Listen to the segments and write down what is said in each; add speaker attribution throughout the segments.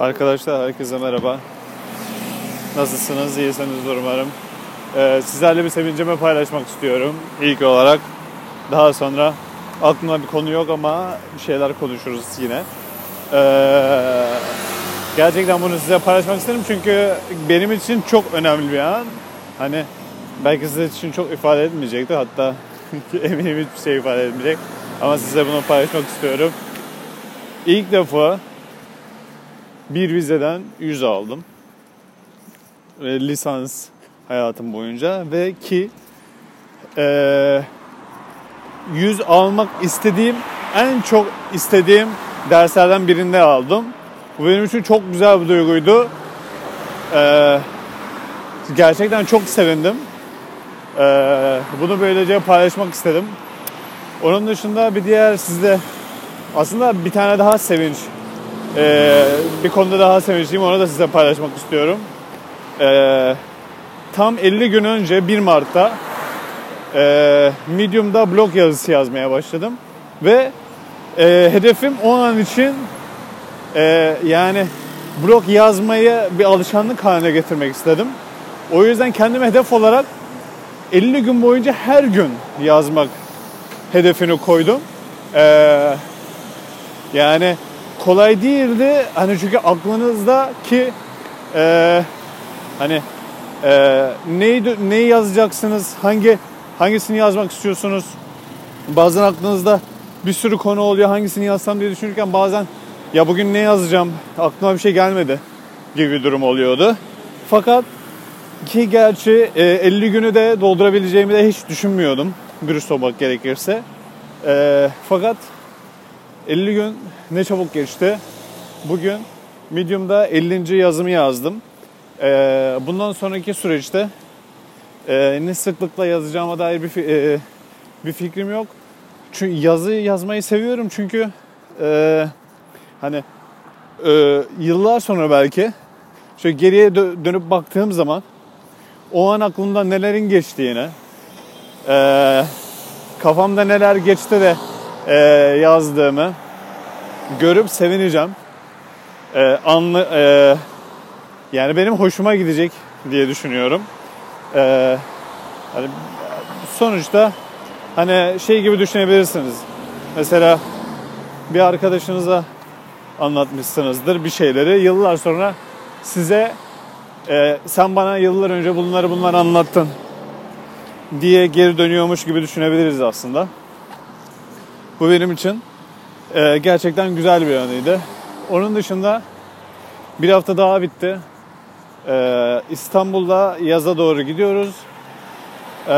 Speaker 1: Arkadaşlar herkese merhaba. Nasılsınız? İyisinizdir umarım. Ee, sizlerle bir sevincimi paylaşmak istiyorum ilk olarak. Daha sonra aklımda bir konu yok ama bir şeyler konuşuruz yine. Ee, gerçekten bunu size paylaşmak isterim çünkü benim için çok önemli bir an. Hani belki size için çok ifade etmeyecekti hatta eminim hiçbir şey ifade etmeyecek. Ama size bunu paylaşmak istiyorum. İlk defa bir vizeden 100 aldım. Ve lisans hayatım boyunca ve ki e, 100 almak istediğim en çok istediğim derslerden birinde aldım. Bu benim için çok güzel bir duyguydu. E, gerçekten çok sevindim. E, bunu böylece paylaşmak istedim. Onun dışında bir diğer sizde aslında bir tane daha sevinç ee, bir konuda daha sevinçliyim onu da size paylaşmak istiyorum. Ee, tam 50 gün önce 1 Mart'ta e, Medium'da blog yazısı yazmaya başladım. Ve e, hedefim o an için e, yani blog yazmayı bir alışkanlık haline getirmek istedim. O yüzden kendime hedef olarak 50 gün boyunca her gün yazmak hedefini koydum. Ee, yani kolay değildi. Hani çünkü aklınızda ki e, hani e, neyi neyi yazacaksınız? Hangi hangisini yazmak istiyorsunuz? Bazen aklınızda bir sürü konu oluyor. Hangisini yazsam diye düşünürken bazen ya bugün ne yazacağım? Aklıma bir şey gelmedi gibi bir durum oluyordu. Fakat ki gerçi e, 50 günü de doldurabileceğimi de hiç düşünmüyordum. Dürüst olmak gerekirse. E, fakat 50 gün ne çabuk geçti. Bugün Medium'da 50. yazımı yazdım. Ee, bundan sonraki süreçte e, ne sıklıkla yazacağıma dair bir e, bir fikrim yok. Çünkü yazı yazmayı seviyorum çünkü e, hani yıllar sonra belki şöyle geriye dö- dönüp baktığım zaman o an aklımda nelerin geçtiğini, e, kafamda neler geçti de e, yazdığımı görüp sevineceğim. E, anlı, e, yani benim hoşuma gidecek diye düşünüyorum. E, hani sonuçta hani şey gibi düşünebilirsiniz. Mesela bir arkadaşınıza anlatmışsınızdır bir şeyleri. Yıllar sonra size e, sen bana yıllar önce bunları bunları anlattın diye geri dönüyormuş gibi düşünebiliriz aslında. Bu benim için e, gerçekten güzel bir anıydı. Onun dışında bir hafta daha bitti. E, İstanbul'da yaza doğru gidiyoruz. E,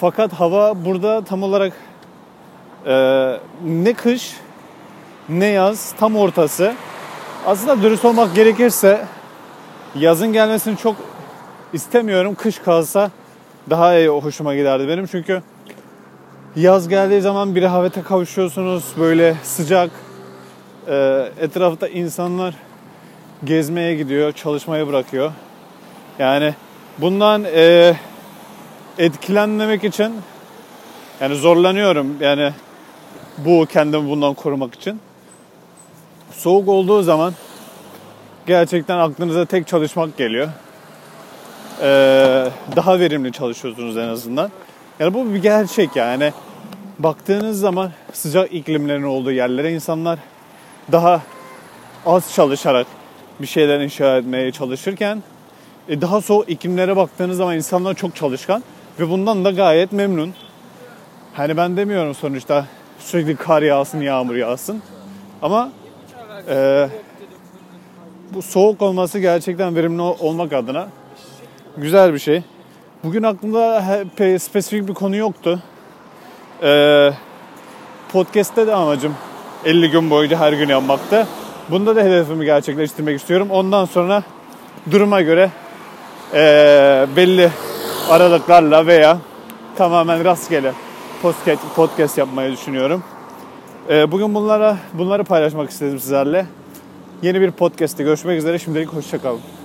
Speaker 1: fakat hava burada tam olarak e, ne kış ne yaz tam ortası. Aslında dürüst olmak gerekirse yazın gelmesini çok istemiyorum. Kış kalsa daha iyi hoşuma giderdi benim. Çünkü yaz geldiği zaman bir rehavete kavuşuyorsunuz. Böyle sıcak. Ee, etrafta insanlar gezmeye gidiyor, çalışmaya bırakıyor. Yani bundan e, etkilenmemek için yani zorlanıyorum. Yani bu kendimi bundan korumak için. Soğuk olduğu zaman gerçekten aklınıza tek çalışmak geliyor. Ee, daha verimli çalışıyorsunuz en azından. Yani bu bir gerçek yani. Baktığınız zaman sıcak iklimlerin olduğu yerlere insanlar daha az çalışarak bir şeyler inşa etmeye çalışırken e, daha soğuk iklimlere baktığınız zaman insanlar çok çalışkan ve bundan da gayet memnun. Hani ben demiyorum sonuçta sürekli kar yağsın, yağmur yağsın. Ama e, bu soğuk olması gerçekten verimli olmak adına güzel bir şey. Bugün aklımda spesifik bir konu yoktu. Ee, podcast'te de amacım 50 gün boyunca her gün yapmakta. Bunda da hedefimi gerçekleştirmek istiyorum. Ondan sonra duruma göre e, belli aralıklarla veya tamamen rastgele podcast, podcast yapmayı düşünüyorum. E, bugün bunlara bunları paylaşmak istedim sizlerle. Yeni bir podcast'te görüşmek üzere. Şimdilik hoşçakalın.